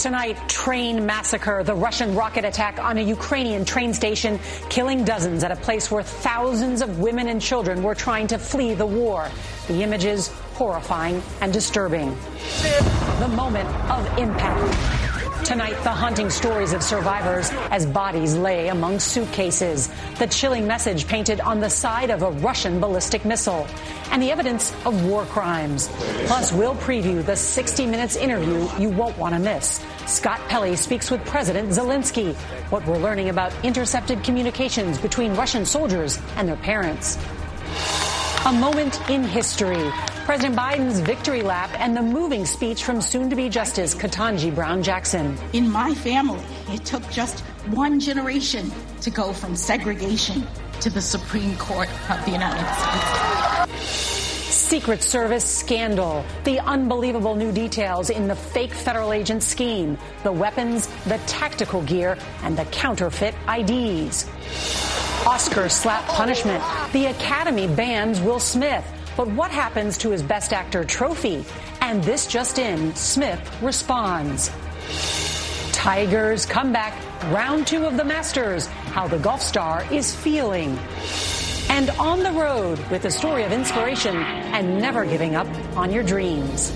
Tonight, train massacre, the Russian rocket attack on a Ukrainian train station, killing dozens at a place where thousands of women and children were trying to flee the war. The images horrifying and disturbing. The moment of impact. Tonight, the haunting stories of survivors as bodies lay among suitcases. The chilling message painted on the side of a Russian ballistic missile. And the evidence of war crimes. Plus, we'll preview the 60 Minutes interview you won't want to miss. Scott Pelley speaks with President Zelensky. What we're learning about intercepted communications between Russian soldiers and their parents. A moment in history. President Biden's victory lap and the moving speech from soon-to-be Justice Ketanji Brown Jackson. In my family, it took just one generation to go from segregation to the Supreme Court of the United States. Secret Service scandal, the unbelievable new details in the fake federal agent scheme, the weapons, the tactical gear, and the counterfeit IDs. Oscar slap punishment. The Academy bans Will Smith. But what happens to his Best Actor trophy? And this just in, Smith responds. Tigers comeback, round two of the Masters, how the golf star is feeling. And on the road with a story of inspiration and never giving up on your dreams.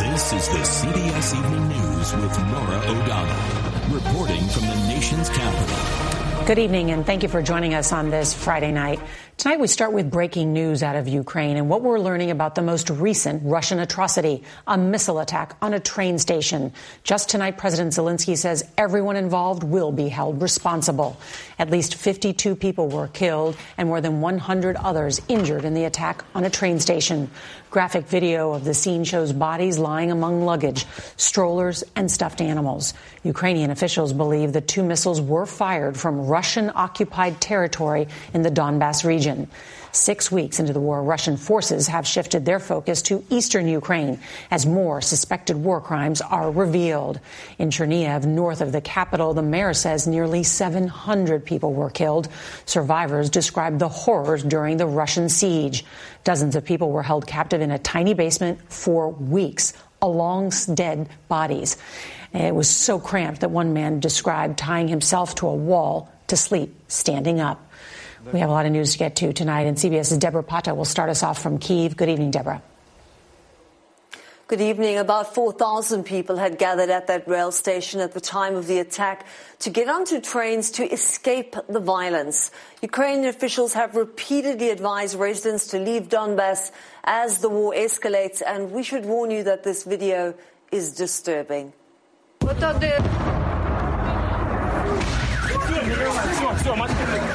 This is the CBS Evening News with Norah O'Donnell, reporting from the nation's capital. Good evening, and thank you for joining us on this Friday night. Tonight, we start with breaking news out of Ukraine and what we're learning about the most recent Russian atrocity, a missile attack on a train station. Just tonight, President Zelensky says everyone involved will be held responsible. At least 52 people were killed and more than 100 others injured in the attack on a train station. Graphic video of the scene shows bodies lying among luggage, strollers, and stuffed animals. Ukrainian officials believe the two missiles were fired from Russian occupied territory in the Donbass region. Six weeks into the war, Russian forces have shifted their focus to eastern Ukraine as more suspected war crimes are revealed. In Chernihiv, north of the capital, the mayor says nearly 700 people were killed. Survivors describe the horrors during the Russian siege. Dozens of people were held captive in a tiny basement for weeks along dead bodies. It was so cramped that one man described tying himself to a wall to sleep standing up. We have a lot of news to get to tonight, and CBS's Deborah Patta will start us off from Kiev. Good evening, Deborah. Good evening. About 4,000 people had gathered at that rail station at the time of the attack to get onto trains to escape the violence. Ukrainian officials have repeatedly advised residents to leave Donbass as the war escalates, and we should warn you that this video is disturbing.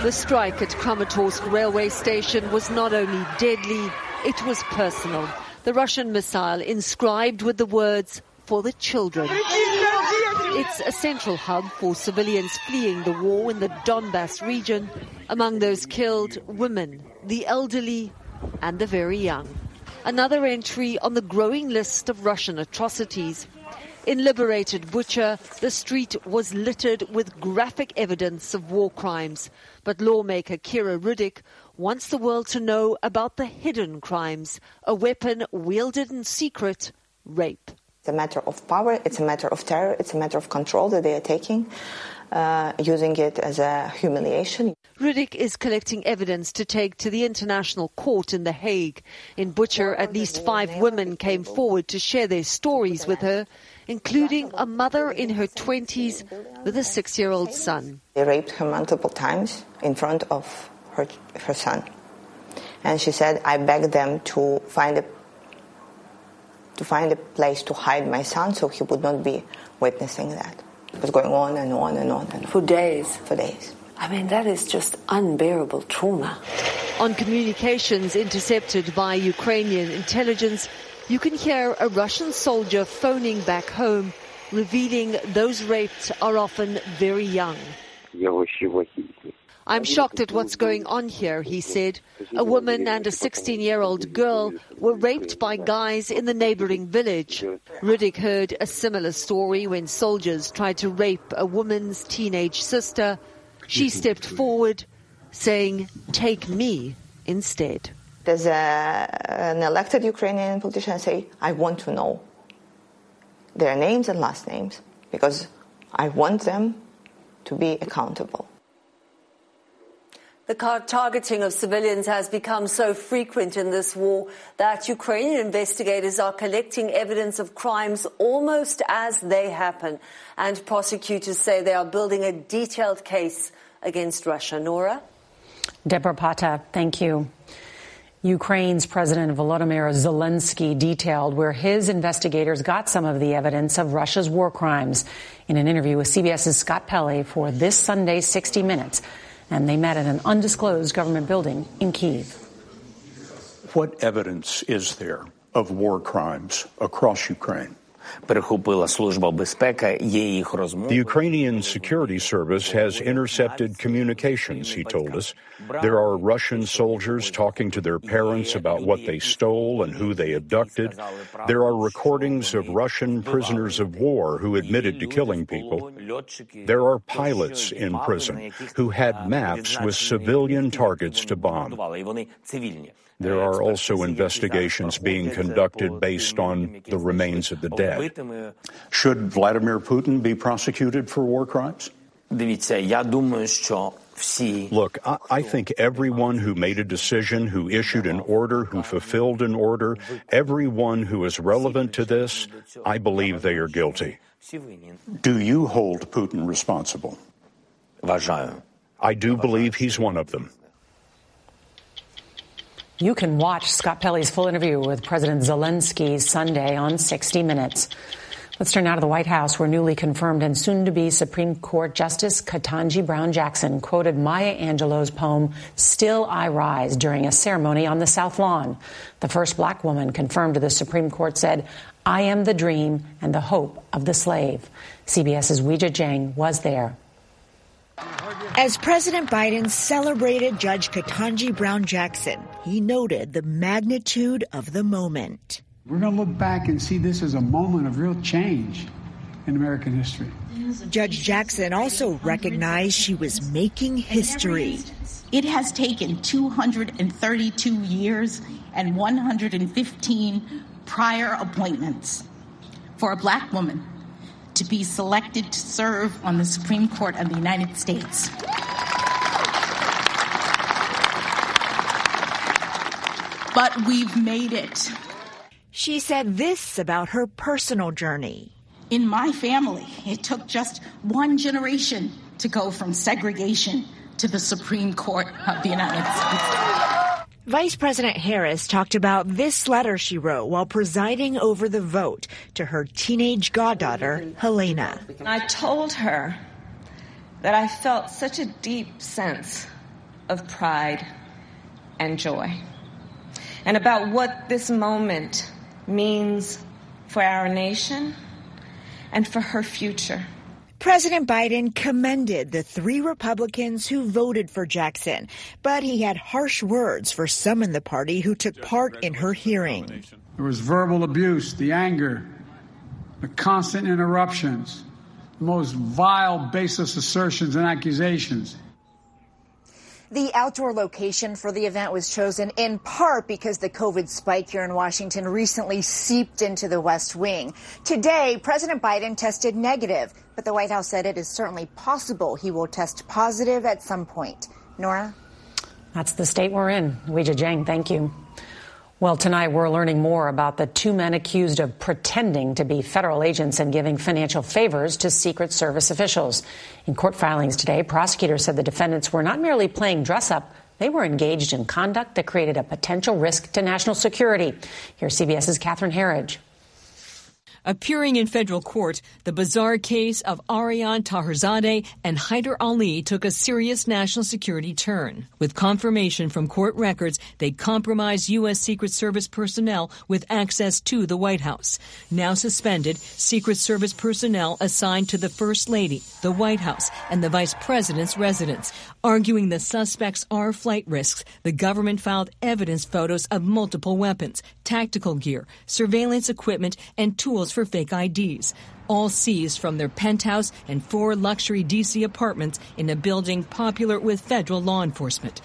The strike at Kramatorsk railway station was not only deadly, it was personal. The Russian missile inscribed with the words, for the children. It's a central hub for civilians fleeing the war in the Donbass region. Among those killed, women, the elderly, and the very young. Another entry on the growing list of Russian atrocities. In liberated Bucha, the street was littered with graphic evidence of war crimes. But lawmaker Kira Rudik wants the world to know about the hidden crimes, a weapon wielded in secret, rape. It's a matter of power, it's a matter of terror, it's a matter of control that they are taking, uh, using it as a humiliation. Rudik is collecting evidence to take to the International Court in The Hague. In Bucha, at least five women came forward to share their stories with her including a mother in her 20s with a six year old son. They raped her multiple times in front of her, her son. And she said, I begged them to find a to find a place to hide my son so he would not be witnessing that. It was going on and on and on and on. For days. For days. I mean, that is just unbearable trauma. On communications intercepted by Ukrainian intelligence, you can hear a Russian soldier phoning back home, revealing those raped are often very young. I'm shocked at what's going on here, he said. A woman and a 16 year old girl were raped by guys in the neighboring village. Rudik heard a similar story when soldiers tried to rape a woman's teenage sister. She stepped forward, saying, Take me instead a, an elected Ukrainian politician say, I want to know their names and last names because I want them to be accountable. The targeting of civilians has become so frequent in this war that Ukrainian investigators are collecting evidence of crimes almost as they happen. And prosecutors say they are building a detailed case against Russia. Norah? Deborah Patta, thank you. Ukraine's President Volodymyr Zelensky detailed where his investigators got some of the evidence of Russia's war crimes in an interview with CBS's Scott Pelley for this Sunday's 60 Minutes. And they met at an undisclosed government building in Kiev. What evidence is there of war crimes across Ukraine? The Ukrainian Security Service has intercepted communications, he told us. There are Russian soldiers talking to their parents about what they stole and who they abducted. There are recordings of Russian prisoners of war who admitted to killing people. There are pilots in prison who had maps with civilian targets to bomb. There are also investigations being conducted based on the remains of the dead. Should Vladimir Putin be prosecuted for war crimes? Look, I, I, think everyone who made a decision, who issued an order, who fulfilled an order, everyone who is relevant to this, I believe they are guilty. Do you hold Putin responsible? I do believe he's one of them. You can watch Scott Pelley's full interview with President Zelensky Sunday on 60 Minutes. Let's turn now to the White House, where newly confirmed and soon to be Supreme Court Justice Ketanji Brown Jackson quoted Maya Angelou's poem, Still I Rise, during a ceremony on the South Lawn. The first black woman confirmed to the Supreme Court said, I am the dream and the hope of the slave. CBS's Weijia Jiang was there. As President Biden celebrated Judge Ketanji Brown Jackson, he noted the magnitude of the moment. We're going to look back and see this as a moment of real change in American history. Judge Jackson also recognized she was making history. It has taken 232 years and 115 prior appointments for a black woman to be selected to serve on the Supreme Court of the United States. But we've made it. She said this about her personal journey. In my family, it took just one generation to go from segregation to the Supreme Court of the United States. Vice President Harris talked about this letter she wrote while presiding over the vote to her teenage goddaughter, Helena. I told her that I felt such a deep sense of pride and joy, and about what this moment means for our nation and for her future. President Biden commended the three Republicans who voted for Jackson, but he had harsh words for some in the party who took part in her hearing. There was verbal abuse, the anger, the constant interruptions, the most vile, baseless assertions and accusations. The outdoor location for the event was chosen in part because the COVID spike here in Washington recently seeped into the West Wing. Today, President Biden tested negative, but the White House said it is certainly possible he will test positive at some point. Norah? That's the state we're in. Weijia Jiang, thank you. Well, tonight we're learning more about the two men accused of pretending to be federal agents and giving financial favors to Secret Service officials. In court filings today, prosecutors said the defendants were not merely playing dress up, they were engaged in conduct that created a potential risk to national security. Here's CBS's Catherine Herridge. Appearing in federal court, the bizarre case of Aryan Taherzadeh and Haider Ali took a serious national security turn. With confirmation from court records, they compromised U.S. Secret Service personnel with access to the White House. Now suspended, Secret Service personnel assigned to the First Lady, the White House, and the Vice President's residence. Arguing the suspects are flight risks, the government filed evidence photos of multiple weapons, tactical gear, surveillance equipment, and tools for fake IDs, all seized from their penthouse and four luxury D.C. apartments in a building popular with federal law enforcement.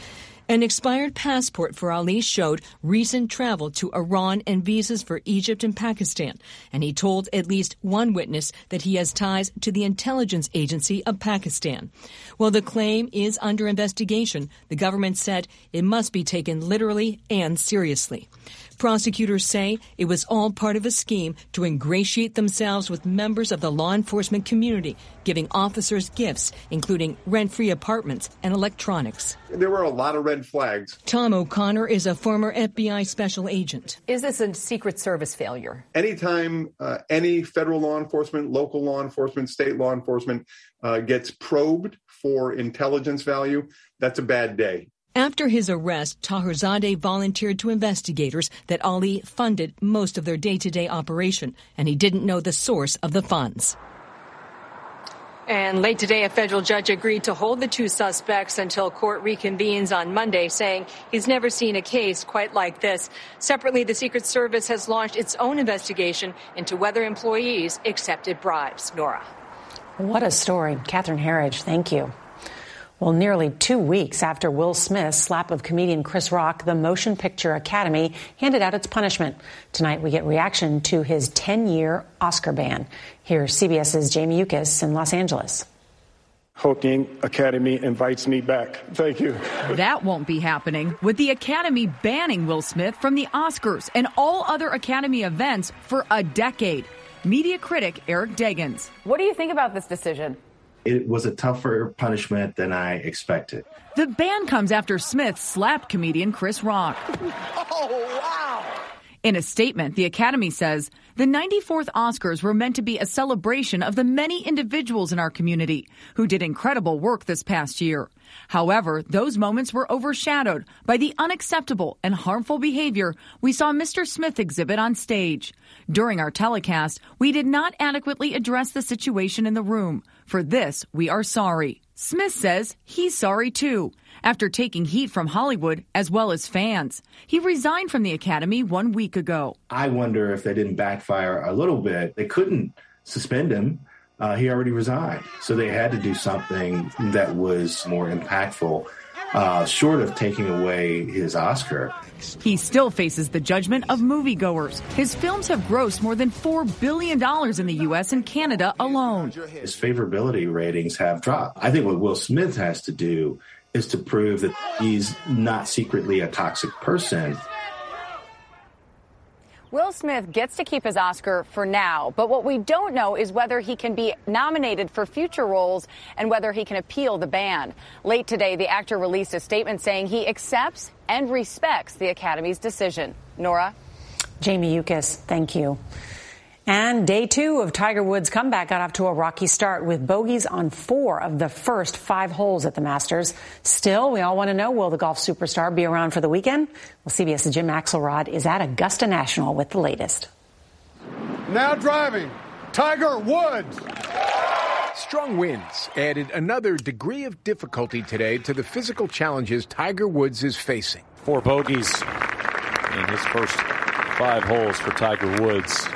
An expired passport for Ali showed recent travel to Iran and visas for Egypt and Pakistan, and he told at least one witness that he has ties to the intelligence agency of Pakistan. While the claim is under investigation, the government said it must be taken literally and seriously. Prosecutors say it was all part of a scheme to ingratiate themselves with members of the law enforcement community, giving officers gifts, including rent free apartments and electronics. There were a lot of red flags. Tom O'Connor is a former FBI special agent. Is this a Secret Service failure? Anytime uh, any federal law enforcement, local law enforcement, state law enforcement uh, gets probed for intelligence value, that's a bad day. After his arrest, Taherzadeh volunteered to investigators that Ali funded most of their day to day operation, and he didn't know the source of the funds. And late today, a federal judge agreed to hold the two suspects until court reconvenes on Monday, saying he's never seen a case quite like this. Separately, the Secret Service has launched its own investigation into whether employees accepted bribes. Norah. What a story. Catherine Herridge, thank you. Well, nearly two weeks after Will Smith's slap of comedian Chris Rock, the Motion Picture Academy handed out its punishment. Tonight, we get reaction to his 10 year Oscar ban. Here's CBS's Jamie Yuccas in Los Angeles. Hope the Academy invites me back. Thank you. That won't be happening, with the Academy banning Will Smith from the Oscars and all other Academy events for a decade. Media critic Eric Deggans. What do you think about this decision? It was a tougher punishment than I expected. The ban comes after Smith slapped comedian Chris Rock. Oh, wow. In a statement, the Academy says the 94th Oscars were meant to be a celebration of the many individuals in our community who did incredible work this past year. However, those moments were overshadowed by the unacceptable and harmful behavior we saw Mr. Smith exhibit on stage. During our telecast, we did not adequately address the situation in the room. For this, we are sorry. Smith says he's sorry too after taking heat from Hollywood as well as fans. He resigned from the Academy one week ago. I wonder if they didn't backfire a little bit. They couldn't suspend him. Uh, he already resigned. So they had to do something that was more impactful. Uh, short of taking away his Oscar. He still faces the judgment of moviegoers. His films have grossed more than $4 billion in the U.S. and Canada alone. His favorability ratings have dropped. I think what Will Smith has to do is to prove that he's not secretly a toxic person Will Smith gets to keep his Oscar for now, but what we don't know is whether he can be nominated for future roles and whether he can appeal the ban. Late today, the actor released a statement saying he accepts and respects the Academy's decision. Norah? Jamie Yuccas, thank you. And day two of Tiger Woods' comeback got off to a rocky start with bogeys on four of the first five holes at the Masters. Still, we all want to know, will the golf superstar be around for the weekend? Well, CBS's Jim Axelrod is at Augusta National with the latest. Now driving, Tiger Woods. Strong winds added another degree of difficulty today to the physical challenges Tiger Woods is facing. Four bogeys in his first five holes for Tiger Woods.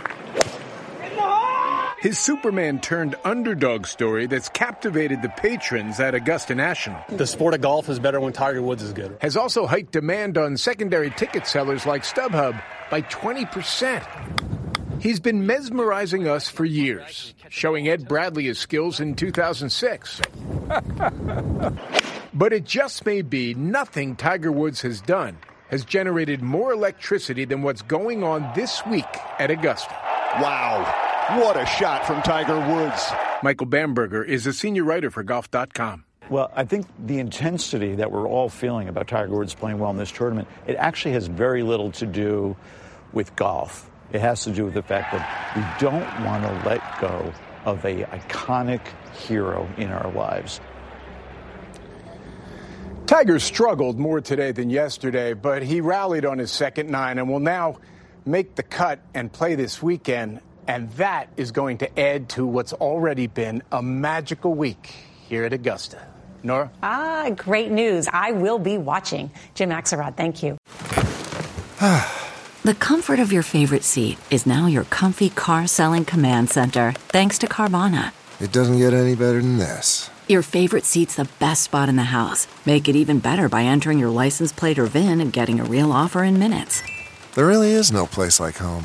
His Superman turned underdog story that's captivated the patrons at Augusta National. The sport of golf is better when Tiger Woods is good. Has also hiked demand on secondary ticket sellers like StubHub by 20%. He's been mesmerizing us for years, showing Ed Bradley his skills in 2006. but it just may be nothing Tiger Woods has done has generated more electricity than what's going on this week at Augusta. Wow. What a shot from Tiger Woods. Michael Bamberger is a senior writer for golf.com. Well, I think the intensity that we're all feeling about Tiger Woods playing well in this tournament, it actually has very little to do with golf. It has to do with the fact that we don't want to let go of a iconic hero in our lives. Tiger struggled more today than yesterday, but he rallied on his second nine and will now make the cut and play this weekend and that is going to add to what's already been a magical week here at Augusta. Norah? Ah, great news. I will be watching. Jim Axelrod, thank you. the comfort of your favorite seat is now your comfy car selling command center, thanks to Carvana. It doesn't get any better than this. Your favorite seat's the best spot in the house. Make it even better by entering your license plate or VIN and getting a real offer in minutes. There really is no place like home.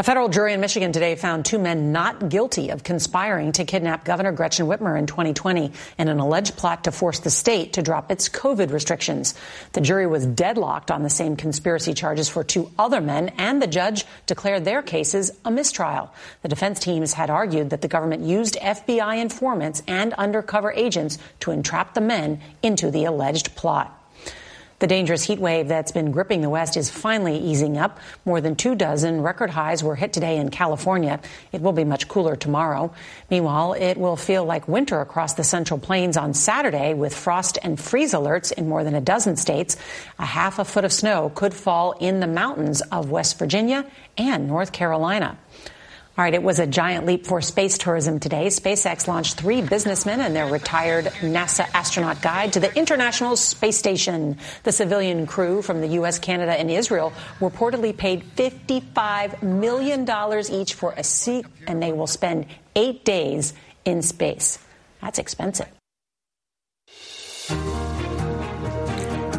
A federal jury in Michigan today found two men not guilty of conspiring to kidnap Governor Gretchen Whitmer in 2020 in an alleged plot to force the state to drop its COVID restrictions. The jury was deadlocked on the same conspiracy charges for two other men, and the judge declared their cases a mistrial. The defense teams had argued that the government used FBI informants and undercover agents to entrap the men into the alleged plot. The dangerous heat wave that's been gripping the West is finally easing up. More than two dozen record highs were hit today in California. It will be much cooler tomorrow. Meanwhile, it will feel like winter across the central plains on Saturday with frost and freeze alerts in more than a dozen states. A half a foot of snow could fall in the mountains of West Virginia and North Carolina. All right, it was a giant leap for space tourism today. SpaceX launched three businessmen and their retired NASA astronaut guide to the International Space Station. The civilian crew from the U.S., Canada, and Israel reportedly paid $55 million each for a seat, and they will spend eight days in space. That's expensive.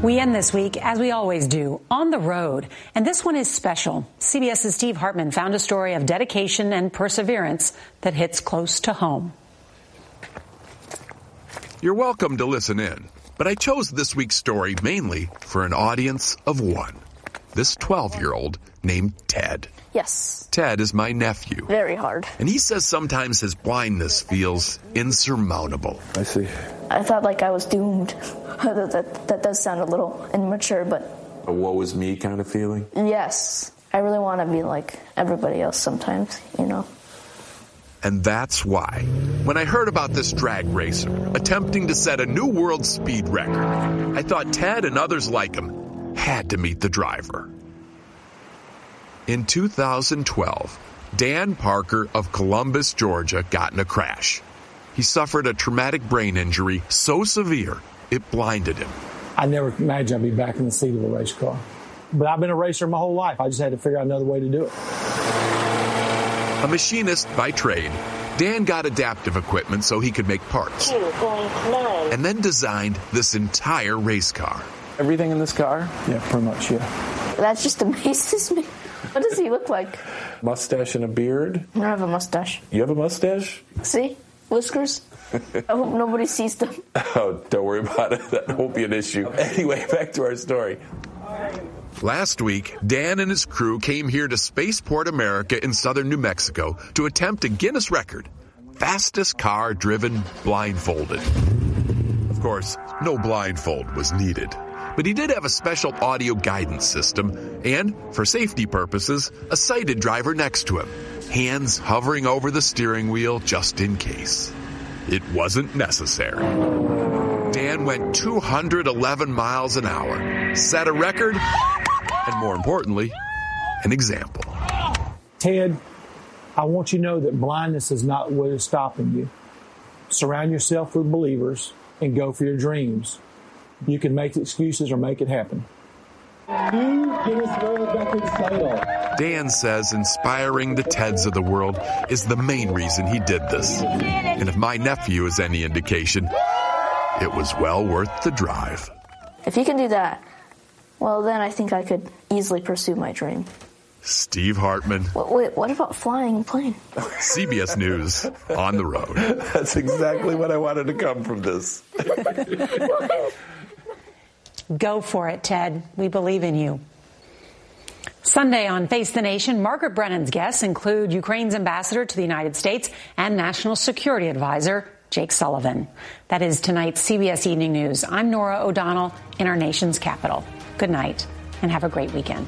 We end this week, as we always do, on the road. And this one is special. CBS's Steve Hartman found a story of dedication and perseverance that hits close to home. You're welcome to listen in, but I chose this week's story mainly for an audience of one. This 12 year old named Ted. Yes. Ted is my nephew. Very hard. And he says sometimes his blindness feels insurmountable. I see. I thought like I was doomed. that, that, that does sound a little immature, but. A woe is me kind of feeling? Yes. I really want to be like everybody else sometimes, you know. And that's why, when I heard about this drag racer attempting to set a new world speed record, I thought Ted and others like him had to meet the driver. In 2012, Dan Parker of Columbus, Georgia got in a crash. He suffered a traumatic brain injury so severe it blinded him. I never imagined I'd be back in the seat of a race car. But I've been a racer my whole life. I just had to figure out another way to do it. A machinist by trade, Dan got adaptive equipment so he could make parts. And then designed this entire race car. Everything in this car? Yeah, pretty much, yeah. That just amazes me. What does he look like? mustache and a beard. I have a mustache. You have a mustache? See? Whiskers. I hope nobody sees them. Oh, don't worry about it. That won't be an issue. Anyway, back to our story. Last week, Dan and his crew came here to Spaceport America in southern New Mexico to attempt a Guinness record. Fastest car driven blindfolded. Of course, no blindfold was needed. But he did have a special audio guidance system and, for safety purposes, a sighted driver next to him, hands hovering over the steering wheel just in case. It wasn't necessary. Dan went 211 miles an hour, set a record, and more importantly, an example. Ted, I want you to know that blindness is not what is stopping you. Surround yourself with believers and go for your dreams. You can make excuses or make it happen. Dan says inspiring the Teds of the world is the main reason he did this. And if my nephew is any indication, it was well worth the drive. If he can do that, well, then I think I could easily pursue my dream. Steve Hartman, Wait, wait what about flying a plane? CBS News, on the road. That's exactly what I wanted to come from this. Go for it, Ted. We believe in you. Sunday on Face the Nation, Margaret Brennan's guests include Ukraine's ambassador to the United States and National Security Advisor Jake Sullivan. That is tonight's CBS Evening News. I'm Norah O'Donnell in our nation's capital. Good night and have a great weekend.